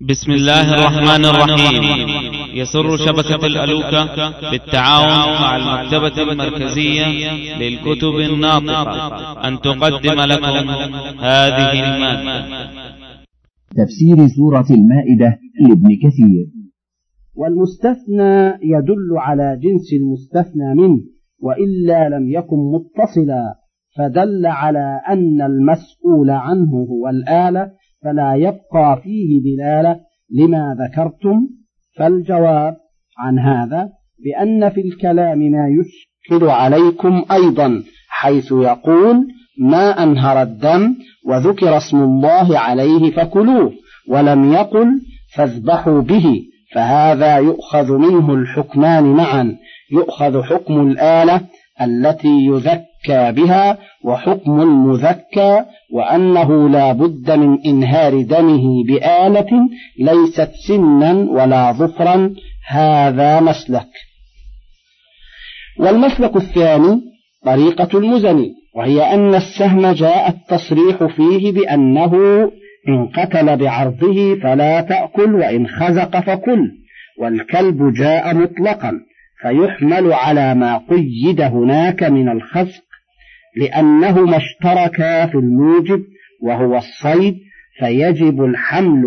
بسم الله الرحمن الرحيم. يسر شبكة الألوكة بالتعاون مع المكتبة المركزية للكتب الناطقة. أن تقدم لكم هذه المادة. تفسير سورة المائدة لابن كثير. والمستثنى يدل على جنس المستثنى منه وإلا لم يكن متصلا فدل على أن المسؤول عنه هو الآلة فلا يبقى فيه دلالة لما ذكرتم فالجواب عن هذا بأن في الكلام ما يشكل عليكم أيضا حيث يقول ما أنهر الدم وذكر اسم الله عليه فكلوه ولم يقل فاذبحوا به فهذا يؤخذ منه الحكمان معا يؤخذ حكم الآلة التي يذكى بها وحكم المذكى وأنه لا بد من إنهار دمه بآلة ليست سنا ولا ظفرا هذا مسلك. والمسلك الثاني طريقة المزني وهي أن السهم جاء التصريح فيه بأنه إن قتل بعرضه فلا تأكل وإن خزق فكل والكلب جاء مطلقا فيحمل على ما قيد هناك من الخزق لأنهما اشتركا في الموجب وهو الصيد فيجب الحمل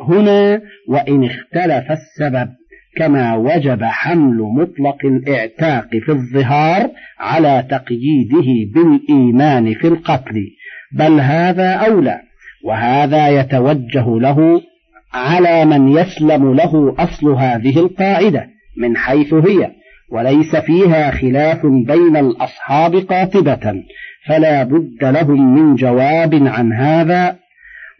هنا وإن اختلف السبب كما وجب حمل مطلق الاعتاق في الظهار على تقييده بالإيمان في القتل. بل هذا أولى وهذا يتوجه له على من يسلم له أصل هذه القاعدة من حيث هي. وليس فيها خلاف بين الأصحاب قاطبة فلا بد لهم من جواب عن هذا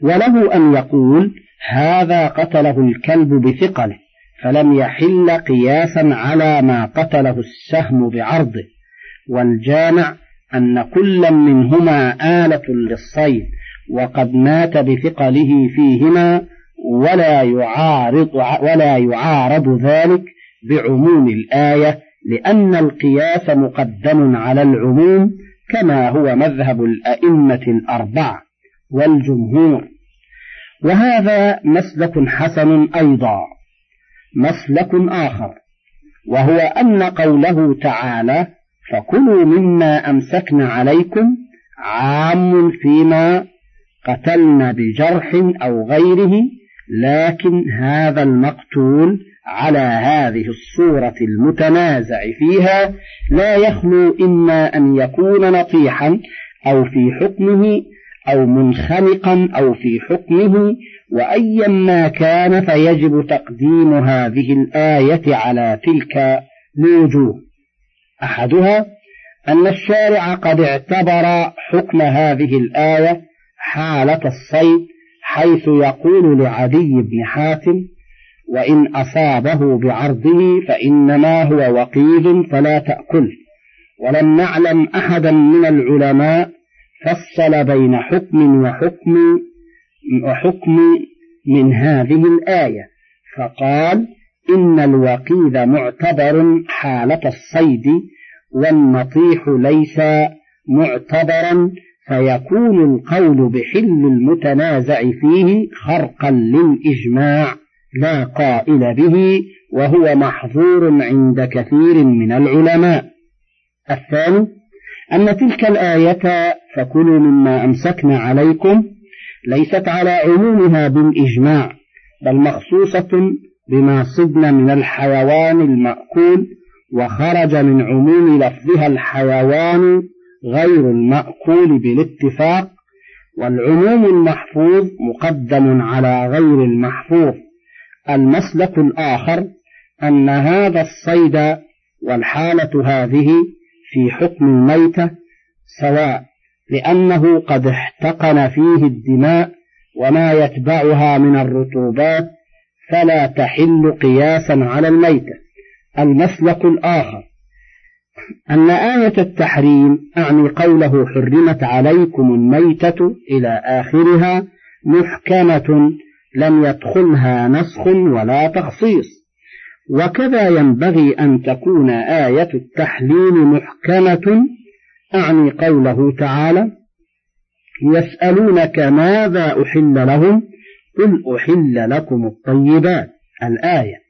وله أن يقول هذا قتله الكلب بثقله فلم يحل قياسا على ما قتله السهم بعرضه والجامع أن كلا منهما آلة للصيد وقد مات بثقله فيهما ولا يعارض ولا يعارض ذلك بعموم الآية لأن القياس مقدم على العموم كما هو مذهب الأئمة الأربعة والجمهور. وهذا مسلك حسن أيضا. مسلك آخر. وهو أن قوله تعالى فكلوا مما أمسكن عليكم عام فيما قتلن بجرح أو غيره لكن هذا المقتول على هذه الصورة المتنازع فيها لا يخلو إما أن يكون نطيحا أو في حكمه أو منخنقا أو في حكمه وأيا ما كان فيجب تقديم هذه الآية على تلك لوجوه أحدها أن الشارع قد اعتبر حكم هذه الآية حالة الصيد حيث يقول لعدي بن حاتم وإن أصابه بعرضه فإنما هو وقيد فلا تأكل. ولم نعلم أحدا من العلماء فصل بين حكم وحكم وحكم من هذه الآية. فقال إن الوقيد معتبر حالة الصيد والنطيح ليس معتبرا فيكون القول بحل المتنازع فيه خرقا للإجماع. لا قائل به وهو محظور عند كثير من العلماء. الثاني أن تلك الآية فكلوا مما أمسكنا عليكم ليست على عمومها بالإجماع بل مخصوصة بما صدن من الحيوان المأكول وخرج من عموم لفظها الحيوان غير المأكول بالاتفاق والعموم المحفوظ مقدم على غير المحفوظ. المسلك الآخر أن هذا الصيد والحالة هذه في حكم الميتة سواء لأنه قد احتقن فيه الدماء وما يتبعها من الرطوبات فلا تحل قياسا على الميتة. المسلك الآخر. أن آية التحريم أعني قوله حرمت عليكم الميتة إلى آخرها محكمة لم يدخلها نسخ ولا تخصيص. وكذا ينبغي أن تكون آية التحليل محكمة. أعني قوله تعالى يسألونك ماذا أحل لهم؟ قل أحل لكم الطيبات. الآية.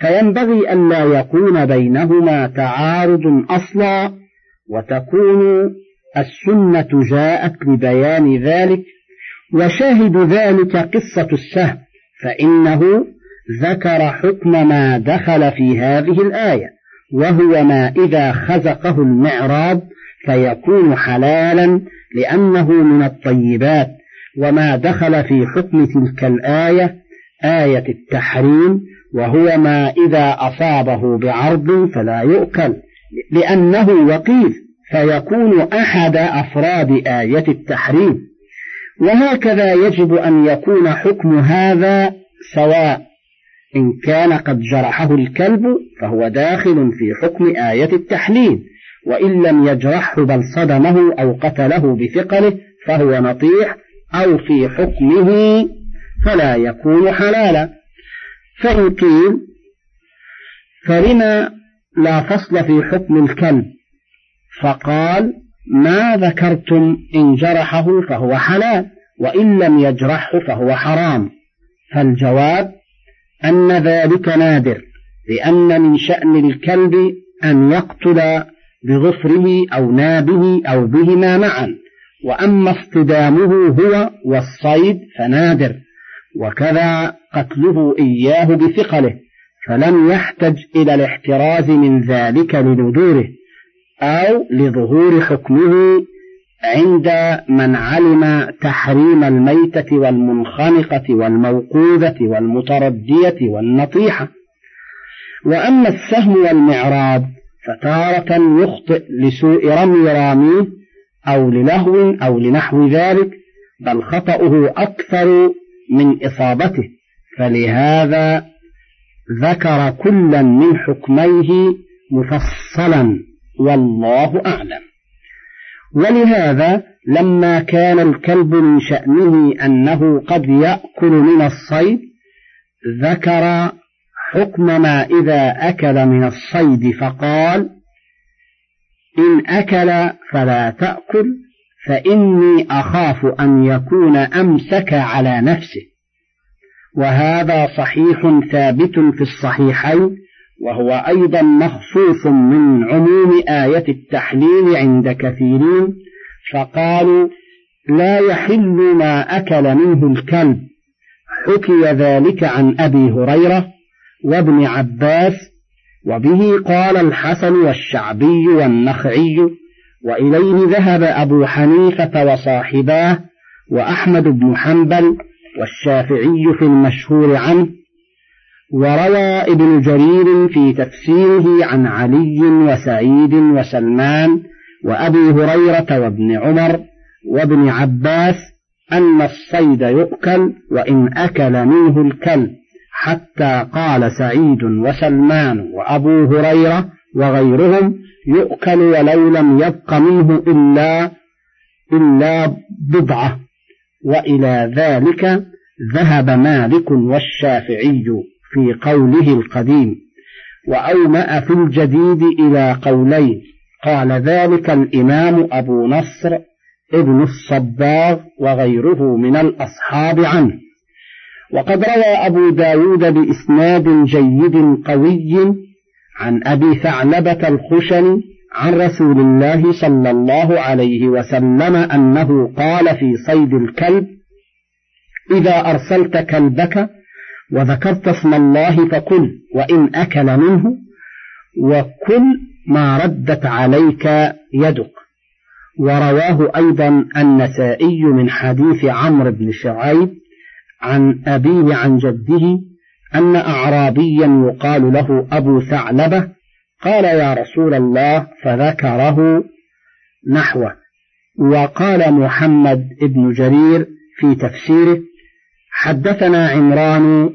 فينبغي ألا يكون بينهما تعارض أصلا وتكون السنة جاءت لبيان ذلك وشاهد ذلك قصة السهم فإنه ذكر حكم ما دخل في هذه الآية وهو ما إذا خزقه المعراض فيكون حلالا لأنه من الطيبات وما دخل في حكم تلك الآية آية التحريم وهو ما إذا أصابه بعرض فلا يؤكل لأنه وقيل فيكون أحد أفراد آية التحريم. وهكذا يجب أن يكون حكم هذا سواء إن كان قد جرحه الكلب فهو داخل في حكم آية التحليل وإن لم يجرحه بل صدمه أو قتله بثقله فهو نطيح أو في حكمه فلا يكون حلالا. فإن قيل فلما لا فصل في حكم الكلب؟ فقال ما ذكرتم إن جرحه فهو حلال وإن لم يجرحه فهو حرام. فالجواب أن ذلك نادر لأن من شأن الكلب أن يقتل بظفره أو نابه أو بهما معا وأما اصطدامه هو والصيد فنادر وكذا قتله إياه بثقله فلم يحتج إلى الاحتراز من ذلك لندوره أو لظهور حكمه عند من علم تحريم الميتة والمنخنقة والموقوذة والمتردية والنطيحة. وأما السهم والمعراض فتارة يخطئ لسوء رمي راميه أو للهو أو لنحو ذلك بل خطأه أكثر من إصابته. فلهذا ذكر كلا من حكميه مفصلا. والله أعلم. ولهذا لما كان الكلب من شأنه أنه قد يأكل من الصيد ذكر حكم ما إذا أكل من الصيد فقال إن أكل فلا تأكل فإني أخاف أن يكون أمسك على نفسه. وهذا صحيح ثابت في الصحيحين وهو أيضا مخصوص من عموم آية التحليل عند كثيرين فقالوا لا يحل ما أكل منه الكلب. حكي ذلك عن أبي هريرة وابن عباس وبه قال الحسن والشعبي والنخعي وإليه ذهب أبو حنيفة وصاحباه وأحمد بن حنبل والشافعي في المشهور عنه. وروى ابن جرير في تفسيره عن علي وسعيد وسلمان وأبي هريرة وابن عمر وابن عباس أن الصيد يؤكل وإن أكل منه الكلب حتى قال سعيد وسلمان وأبو هريرة وغيرهم يؤكل ولو لم يبق منه إلا إلا بضعة. وإلى ذلك ذهب مالك والشافعي. في قوله القديم وأومأ في الجديد إلى قولين قال ذلك الإمام أبو نصر ابن الصباغ وغيره من الأصحاب عنه. وقد روى أبو داود بإسناد جيد قوي عن أبي ثعلبة الخشني عن رسول الله صلى الله عليه وسلم أنه قال في صيد الكلب إذا أرسلت كلبك وذكرت اسم الله فكل وإن أكل منه وكل ما ردت عليك يدك. ورواه أيضا النسائي من حديث عمرو بن شعيب عن أبيه عن جده أن أعرابيا يقال له أبو ثعلبة قال يا رسول الله فذكره نحوه. وقال محمد بن جرير في تفسيره حدثنا عمران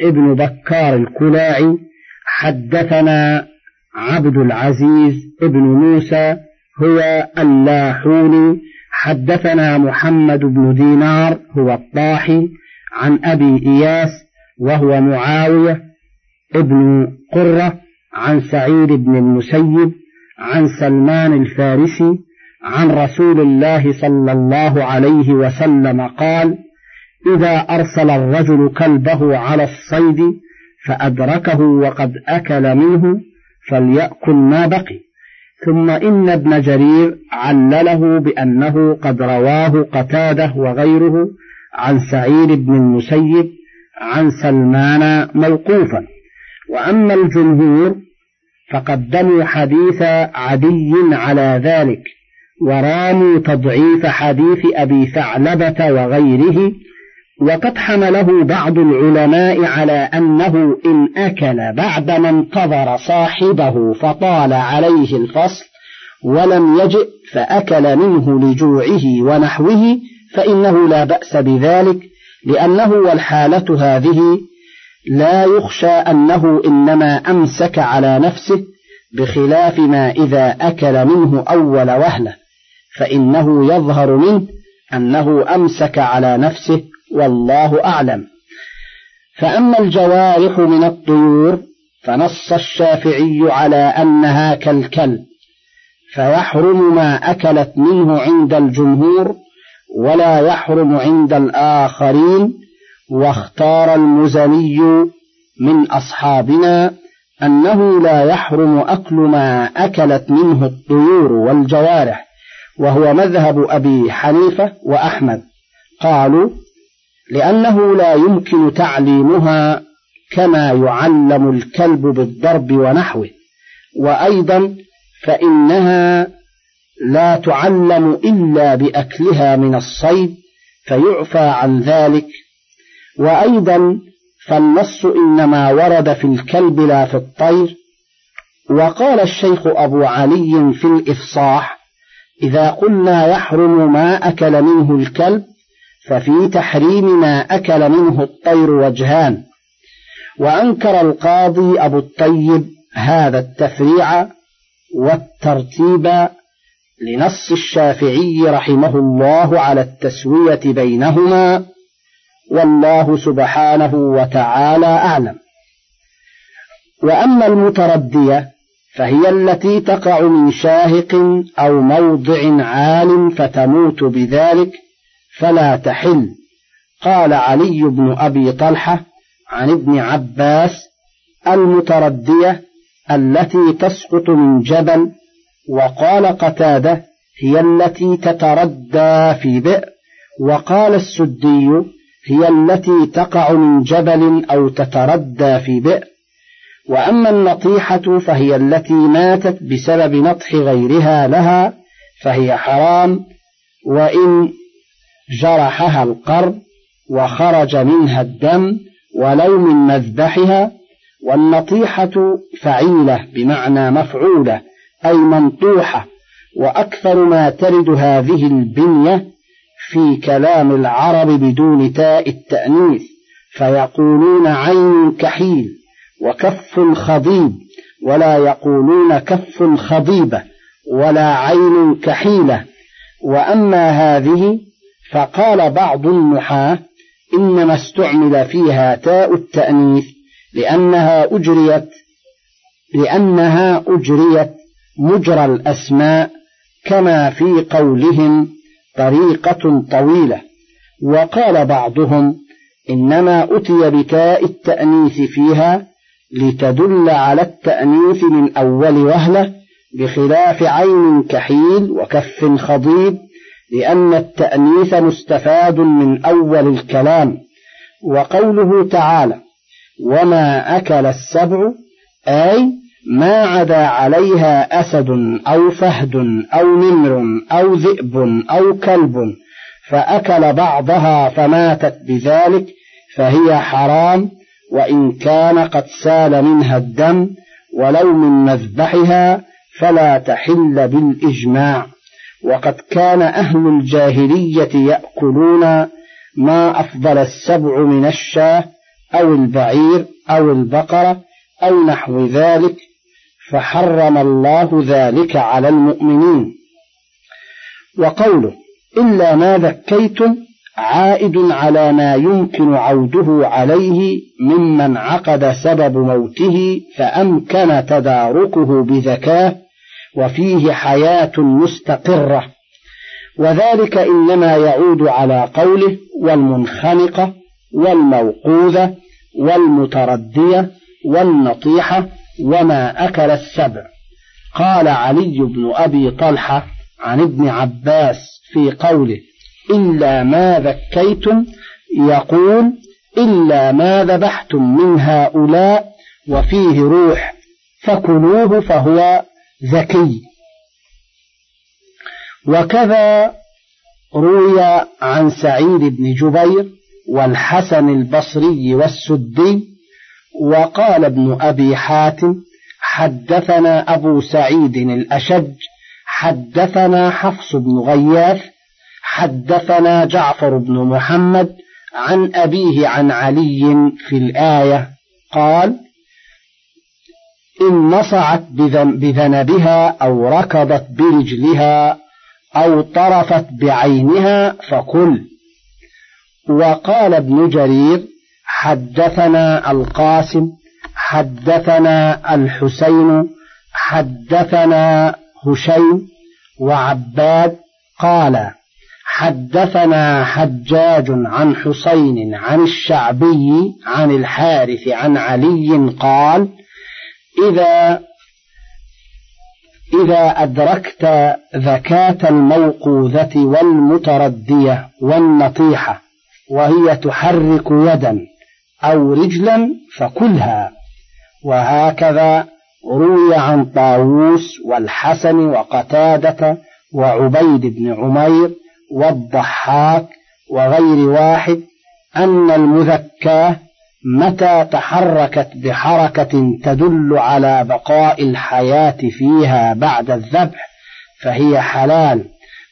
ابن بكار الكلاعي حدثنا عبد العزيز ابن موسى هو اللاحوني حدثنا محمد بن دينار هو الطاحي عن أبي إياس وهو معاوية ابن قرة عن سعيد بن المسيب عن سلمان الفارسي عن رسول الله صلى الله عليه وسلم قال إذا أرسل الرجل كلبه على الصيد فأدركه وقد أكل منه فليأكل ما بقي. ثم إن ابن جرير علله بأنه قد رواه قتادة وغيره عن سعيد بن المسيب عن سلمان موقوفا. وأما الجمهور فقدموا حديث عدي على ذلك وراموا تضعيف حديث أبي ثعلبة وغيره وقد حمله بعض العلماء على أنه إن أكل بعدما انتظر صاحبه فطال عليه الفصل ولم يجئ فأكل منه لجوعه ونحوه فإنه لا بأس بذلك لأنه والحالة هذه لا يخشى أنه إنما أمسك على نفسه بخلاف ما إذا أكل منه أول وهلة فإنه يظهر منه أنه أمسك على نفسه والله أعلم. فأما الجوارح من الطيور فنص الشافعي على أنها كالكلب فيحرم ما أكلت منه عند الجمهور ولا يحرم عند الآخرين واختار المزني من أصحابنا أنه لا يحرم أكل ما أكلت منه الطيور والجوارح وهو مذهب أبي حنيفة وأحمد. قالوا لأنه لا يمكن تعليمها كما يعلم الكلب بالضرب ونحوه. وأيضا فإنها لا تعلم إلا بأكلها من الصيد فيعفى عن ذلك. وأيضا فالنص إنما ورد في الكلب لا في الطير. وقال الشيخ أبو علي في الإفصاح إذا قلنا يحرم ما أكل منه الكلب ففي تحريم ما أكل منه الطير وجهان. وأنكر القاضي أبو الطيب هذا التفريع والترتيب لنص الشافعي رحمه الله على التسوية بينهما والله سبحانه وتعالى أعلم. وأما المتردية فهي التي تقع من شاهق أو موضع عال فتموت بذلك فلا تحل. قال علي بن أبي طلحة عن ابن عباس المتردية التي تسقط من جبل وقال قتادة هي التي تتردى في بئر وقال السدي هي التي تقع من جبل أو تتردى في بئر. وأما النطيحة فهي التي ماتت بسبب نطح غيرها لها فهي حرام وإن جرحها القرب وخرج منها الدم ولو من مذبحها والنطيحة فعيلة بمعنى مفعولة أي منطوحة وأكثر ما ترد هذه البنية في كلام العرب بدون تاء التأنيث فيقولون عين كحيل وكف خضيب ولا يقولون كف خضيبة ولا عين كحيلة وأما هذه فقال بعض النحاة إنما استعمل فيها تاء التأنيث لأنها أجريت لأنها أجريت مجرى الأسماء كما في قولهم طريقة طويلة. وقال بعضهم إنما أتي بتاء التأنيث فيها لتدل على التأنيث من أول وهلة بخلاف عين كحيل وكف خضيب لأن التأنيث مستفاد من أول الكلام وقوله تعالى وما أكل السبع أي ما عدا عليها أسد أو فهد أو نمر أو ذئب أو كلب فأكل بعضها فماتت بذلك فهي حرام وإن كان قد سال منها الدم ولو من مذبحها فلا تحل بالإجماع. وقد كان أهل الجاهلية يأكلون ما أفضل السبع من الشاه أو البعير أو البقرة أو نحو ذلك فحرم الله ذلك على المؤمنين. وقوله إلا ما ذكيتم عائد على ما يمكن عوده عليه ممن عقد سبب موته فأمكن تداركه بذكاه وفيه حياة مستقرة. وذلك إنما يعود على قوله والمنخنقة والموقوذة والمتردية والنطيحة وما أكل السبع. قال علي بن أبي طلحة عن ابن عباس في قوله إلا ما ذكيتم يقول إلا ما ذبحتم من هؤلاء وفيه روح فكلوه فهو ذكي. وكذا روي عن سعيد بن جبير والحسن البصري والسدي وقال ابن أبي حاتم حدثنا أبو سعيد الأشج حدثنا حفص بن غياث حدثنا جعفر بن محمد عن أبيه عن علي في الآية قال إن نصعت بذنبها أو ركضت برجلها أو طرفت بعينها فكل وقال ابن جرير حدثنا القاسم حدثنا الحسين حدثنا هشيم وعباد قال حدثنا حجاج عن حسين عن الشعبي عن الحارث عن علي قال إذا إذا أدركت ذكاة الموقوذة والمتردية والنطيحة وهي تحرك يدا أو رجلا فكلها وهكذا روي عن طاووس والحسن وقتادة وعبيد بن عمير والضحاك وغير واحد أن المذكاة متى تحركت بحركة تدل على بقاء الحياة فيها بعد الذبح فهي حلال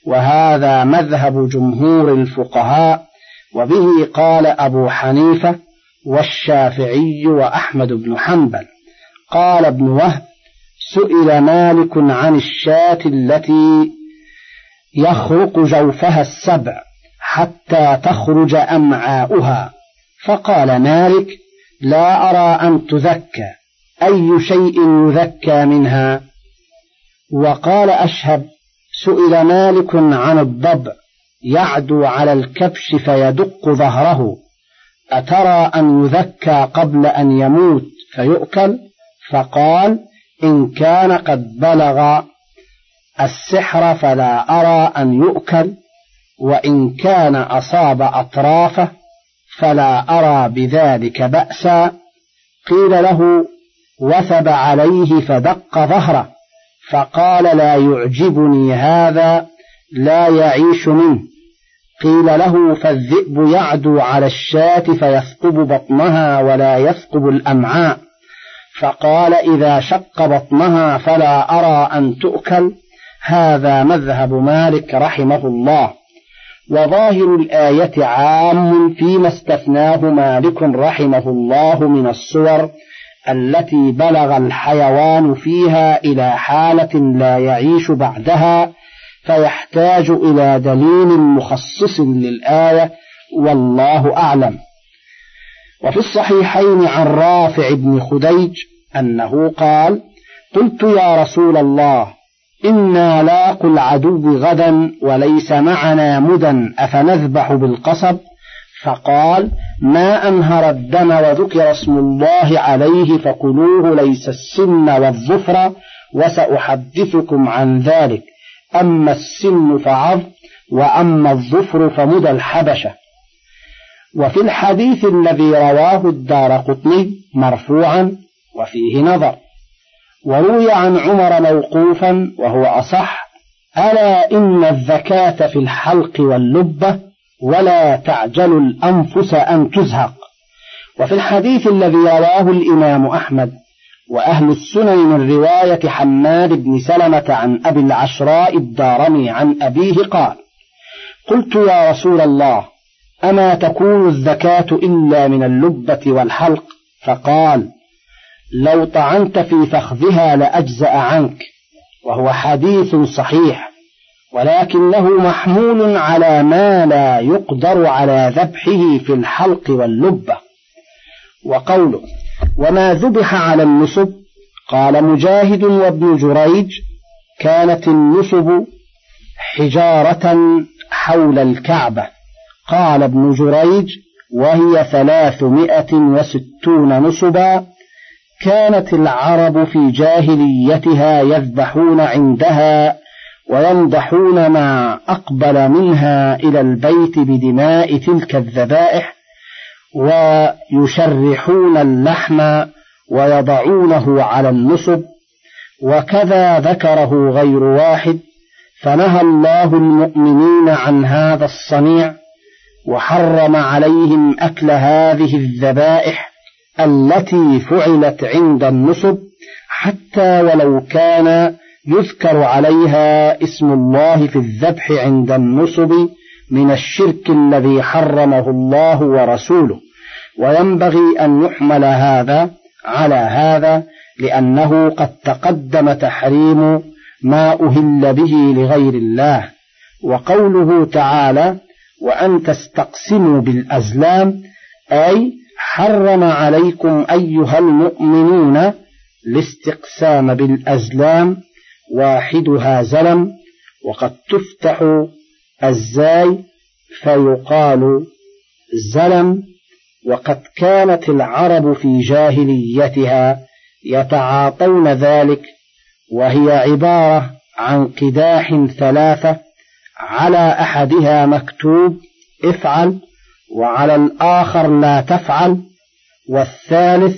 وهذا مذهب جمهور الفقهاء وبه قال أبو حنيفة والشافعي وأحمد بن حنبل. قال ابن وهب سئل مالك عن الشاة التي يخرق جوفها السبع حتى تخرج أمعاؤها. فقال مالك لا أرى أن تذكى أي شيء يذكى منها؟ وقال أشهب سئل مالك عن الضبع يعدو على الكبش فيدق ظهره أترى أن يذكى قبل أن يموت فيؤكل؟ فقال إن كان قد بلغ السحر فلا أرى أن يؤكل وإن كان أصاب أطرافه فلا أرى بذلك بأسا. قيل له وثب عليه فدق ظهره فقال لا يعجبني هذا لا يعيش منه. قيل له فالذئب يعدو على الشاة فيثقب بطنها ولا يثقب الأمعاء. فقال إذا شق بطنها فلا أرى أن تؤكل. هذا مذهب مالك رحمه الله. وظاهر الآية عام فيما استثناه مالك رحمه الله من الصور التي بلغ الحيوان فيها إلى حالة لا يعيش بعدها فيحتاج إلى دليل مخصص للآية والله أعلم. وفي الصحيحين عن رافع بن خديج أنه قال قلت يا رسول الله إنا لاقوا العدو غدا وليس معنا مدى أفنذبح بالقصب؟ فقال ما أنهر الدم وذكر اسم الله عليه فكلوه ليس السن والظفر وسأحدثكم عن ذلك. أما السن فعظ وأما الظفر فمدى الحبشة. وفي الحديث الذي رواه الدار قطني مرفوعا وفيه نظر. وروي عن عمر موقوفا وهو أصح ألا إن الزكاة في الحلق واللبة ولا تعجل الأنفس أن تزهق. وفي الحديث الذي رواه الإمام أحمد وأهل السنن من رواية حماد بن سلمة عن أبي العشراء الدارمي عن أبيه قال قلت يا رسول الله أما تكون الزكاة إلا من اللبة والحلق؟ فقال لو طعنت في فخذها لأجزأ عنك وهو حديث صحيح ولكنه محمول على ما لا يقدر على ذبحه في الحلق واللبة. وقوله وما ذبح على النصب قال مجاهد وابن جريج كانت النصب حجارة حول الكعبة قال ابن جريج وهي ثلاثمائة وستون نصبا كانت العرب في جاهليتها يذبحون عندها ويمدحون ما أقبل منها إلى البيت بدماء تلك الذبائح ويشرحون اللحم ويضعونه على النصب وكذا ذكره غير واحد فنهى الله المؤمنين عن هذا الصنيع وحرم عليهم أكل هذه الذبائح التي فعلت عند النصب حتى ولو كان يذكر عليها اسم الله في الذبح عند النصب من الشرك الذي حرمه الله ورسوله. وينبغي أن يحمل هذا على هذا لأنه قد تقدم تحريم ما أهل به لغير الله. وقوله تعالى وأن تستقسموا بالأزلام أي حرم عليكم أيها المؤمنون الاستقسام بالأزلام واحدها زلم وقد تفتح الزاي فيقال زلم وقد كانت العرب في جاهليتها يتعاطون ذلك وهي عبارة عن قداح ثلاثة على أحدها مكتوب افعل وعلى الآخر لا تفعل والثالث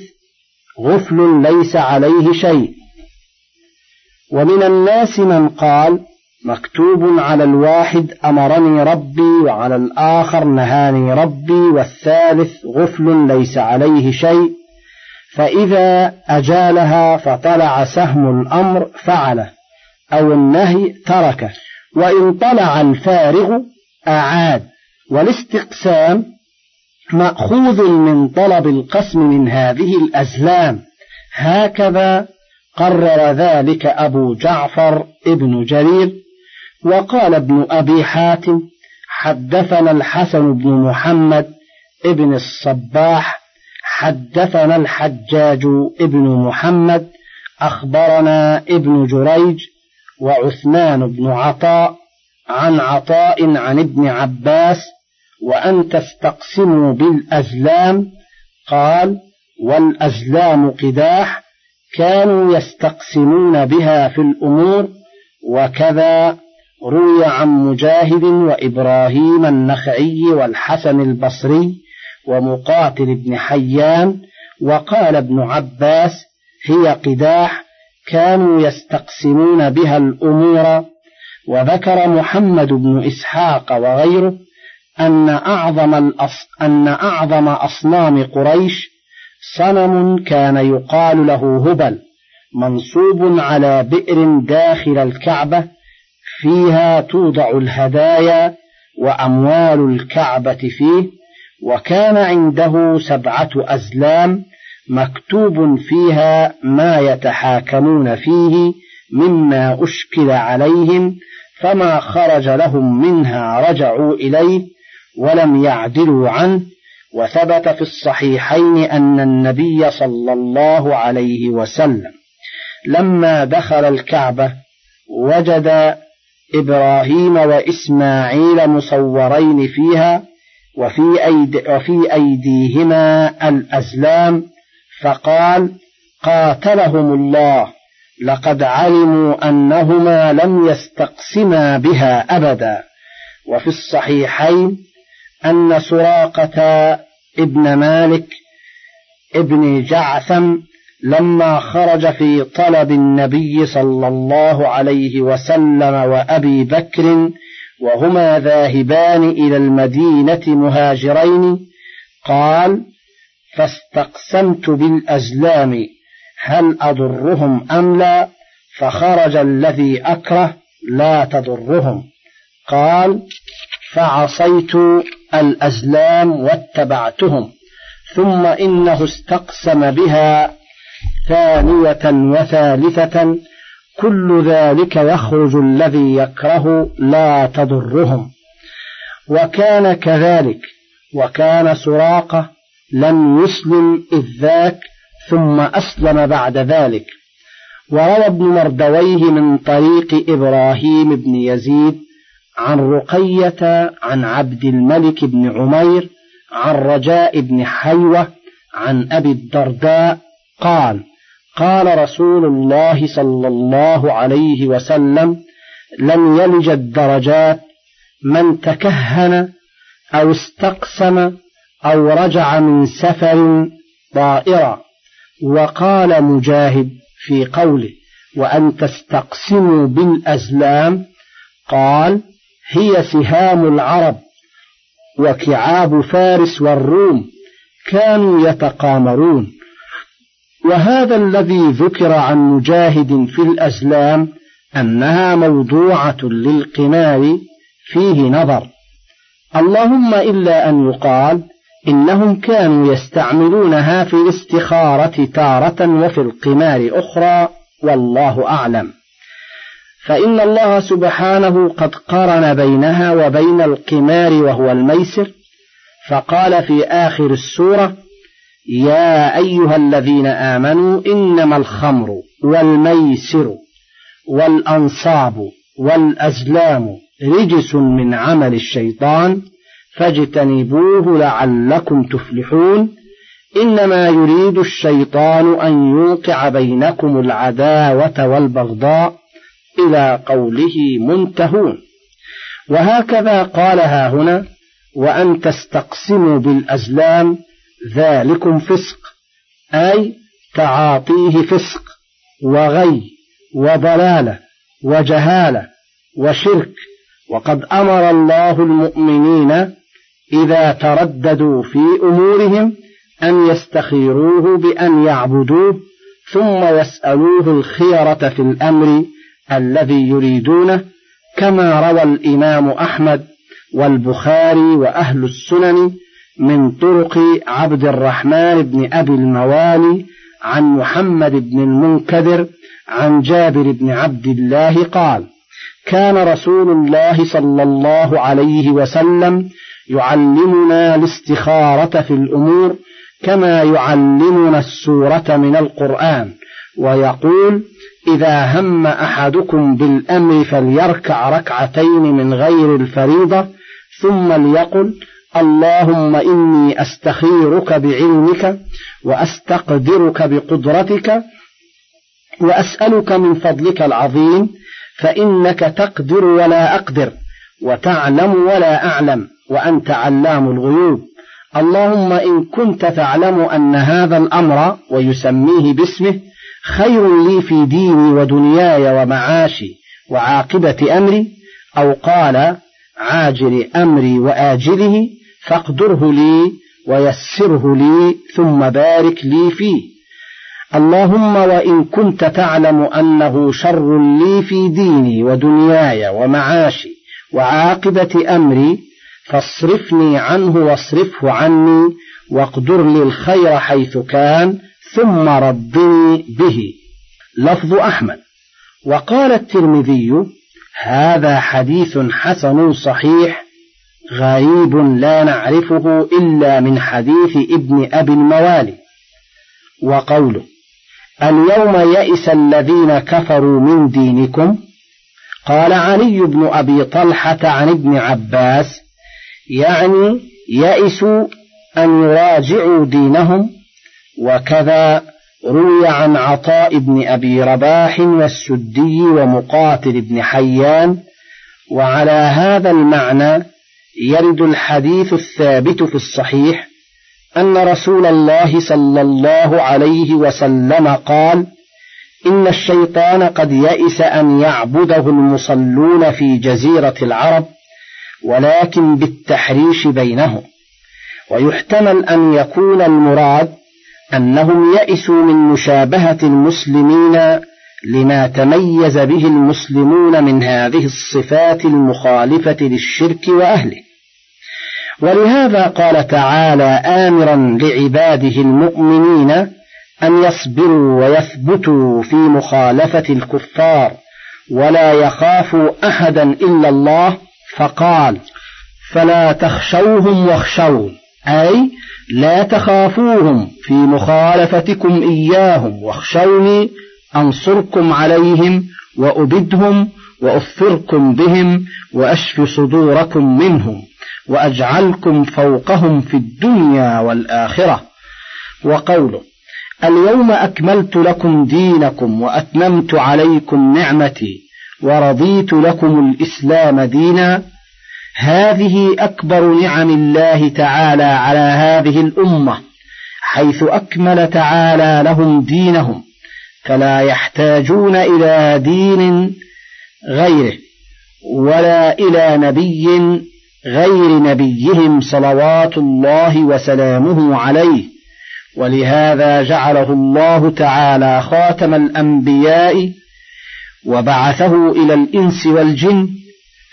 غفل ليس عليه شيء. ومن الناس من قال مكتوب على الواحد أمرني ربي وعلى الآخر نهاني ربي والثالث غفل ليس عليه شيء. فإذا أجالها فطلع سهم الأمر فعله أو النهي تركه. وإن طلع الفارغ أعاد. والاستقسام مأخوذ من طلب القسم من هذه الأزلام. هكذا قرر ذلك أبو جعفر ابن جرير وقال ابن أبي حاتم حدثنا الحسن بن محمد ابن الصباح حدثنا الحجاج ابن محمد أخبرنا ابن جريج وعثمان بن عطاء عن عطاء عن ابن عباس وأن تستقسموا بالأزلام قال والأزلام قداح كانوا يستقسمون بها في الأمور وكذا روي عن مجاهد وإبراهيم النخعي والحسن البصري ومقاتل بن حيان وقال ابن عباس هي قداح كانوا يستقسمون بها الأمور وذكر محمد بن إسحاق وغيره أن أعظم الأص... أن أعظم أصنام قريش صنم كان يقال له هبل منصوب على بئر داخل الكعبة فيها توضع الهدايا وأموال الكعبة فيه وكان عنده سبعة أزلام مكتوب فيها ما يتحاكمون فيه مما أشكل عليهم فما خرج لهم منها رجعوا إليه ولم يعدلوا عنه وثبت في الصحيحين أن النبي صلى الله عليه وسلم لما دخل الكعبة وجد إبراهيم وإسماعيل مصورين فيها وفي, أيدي وفي أيديهما الأزلام فقال قاتلهم الله لقد علموا أنهما لم يستقسما بها أبدا. وفي الصحيحين أن سراقة ابن مالك ابن جعثم لما خرج في طلب النبي صلى الله عليه وسلم وأبي بكر وهما ذاهبان إلى المدينة مهاجرين قال فاستقسمت بالأزلام هل أضرهم أم لا؟ فخرج الذي أكره لا تضرهم. قال فعصيت الأزلام واتبعتهم ثم إنه استقسم بها ثانية وثالثة كل ذلك يخرج الذي يكره لا تضرهم. وكان كذلك وكان سراقة لم يسلم إذ ذاك ثم أسلم بعد ذلك. وروى ابن مردويه من طريق إبراهيم بن يزيد عن رقية عن عبد الملك بن عمير عن رجاء بن حيوة عن أبي الدرداء قال قال رسول الله صلى الله عليه وسلم لن يلج الدرجات من تكهن أو استقسم أو رجع من سفر طائرا. وقال مجاهد في قوله وأن تستقسموا بالأزلام؟ قال هي سهام العرب وكعاب فارس والروم كانوا يتقامرون. وهذا الذي ذكر عن مجاهد في الأزلام أنها موضوعة للقمار فيه نظر. اللهم إلا أن يقال إنهم كانوا يستعملونها في الاستخارة تارة وفي القمار أخرى والله أعلم. فإن الله سبحانه قد قرن بينها وبين القمار وهو الميسر فقال في آخر السورة يا أيها الذين آمنوا إنما الخمر والميسر والأنصاب والأزلام رجس من عمل الشيطان فاجتنبوه لعلكم تفلحون. إنما يريد الشيطان أن يوقع بينكم العداوة والبغضاء إلى قوله منتهون. وهكذا قالها هنا وأن تستقسموا بالأزلام ذلكم فسق أي تعاطيه فسق وغي وضلالة وجهالة وشرك. وقد أمر الله المؤمنين إذا ترددوا في أمورهم أن يستخيروه بأن يعبدوه ثم يسألوه الخيرة في الأمر الذي يريدونه كما روى الإمام أحمد والبخاري وأهل السنن من طرق عبد الرحمن بن أبي الموالي عن محمد بن المنكدر عن جابر بن عبد الله قال كان رسول الله صلى الله عليه وسلم يعلمنا الاستخارة في الأمور كما يعلمنا السورة من القرآن. ويقول إذا هم أحدكم بالأمر فليركع ركعتين من غير الفريضة ثم ليقل اللهم إني أستخيرك بعلمك وأستقدرك بقدرتك وأسألك من فضلك العظيم فإنك تقدر ولا أقدر وتعلم ولا أعلم وأنت علام الغيوب. اللهم إن كنت تعلم أن هذا الأمر ويسميه باسمه خير لي في ديني ودنياي ومعاشي وعاقبة أمري أو قال عاجل أمري وآجله فاقدره لي ويسره لي ثم بارك لي فيه. اللهم وإن كنت تعلم أنه شر لي في ديني ودنياي ومعاشي وعاقبة أمري فاصرفني عنه واصرفه عني واقدر لي الخير حيث كان ثم ردني به. لفظ أحمد. وقال الترمذي هذا حديث حسن صحيح غريب لا نعرفه إلا من حديث ابن أبي الموالي. وقوله اليوم يئس الذين كفروا من دينكم؟ قال علي بن أبي طلحة عن ابن عباس يعني يئسوا أن يراجعوا دينهم؟ وكذا روي عن عطاء بن أبي رباح والسدي ومقاتل بن حيان وعلى هذا المعنى يرد الحديث الثابت في الصحيح أن رسول الله صلى الله عليه وسلم قال إن الشيطان قد يئس أن يعبده المصلون في جزيرة العرب ولكن بالتحريش بينهم. ويحتمل أن يكون المراد أنهم يئسوا من مشابهة المسلمين لما تميز به المسلمون من هذه الصفات المخالفة للشرك وأهله. ولهذا قال تعالى آمرا لعباده المؤمنين أن يصبروا ويثبتوا في مخالفة الكفار ولا يخافوا أحدا إلا الله فقال فلا تخشوهم واخشون أي لا تخافوهم في مخالفتكم إياهم واخشوني أنصركم عليهم وأبدهم وأفركم بهم وأشف صدوركم منهم وأجعلكم فوقهم في الدنيا والآخرة. وقوله اليوم أكملت لكم دينكم وأتممت عليكم نعمتي ورضيت لكم الإسلام دينا هذه أكبر نعم الله تعالى على هذه الأمة حيث أكمل تعالى لهم دينهم فلا يحتاجون إلى دين غيره ولا إلى نبي غير نبيهم صلوات الله وسلامه عليه ولهذا جعله الله تعالى خاتم الأنبياء وبعثه إلى الإنس والجن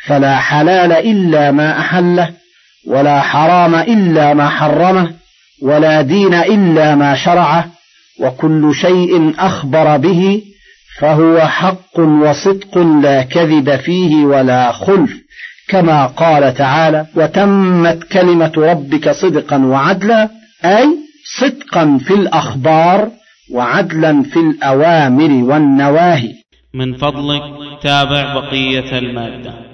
فلا حلال إلا ما أحله ولا حرام إلا ما حرمه ولا دين إلا ما شرعه وكل شيء أخبر به فهو حق وصدق لا كذب فيه ولا خلف كما قال تعالى وتمت كلمة ربك صدقا وعدلا أي صدقا في الأخبار وعدلا في الأوامر والنواهي. من فضلك تابع بقية المادة.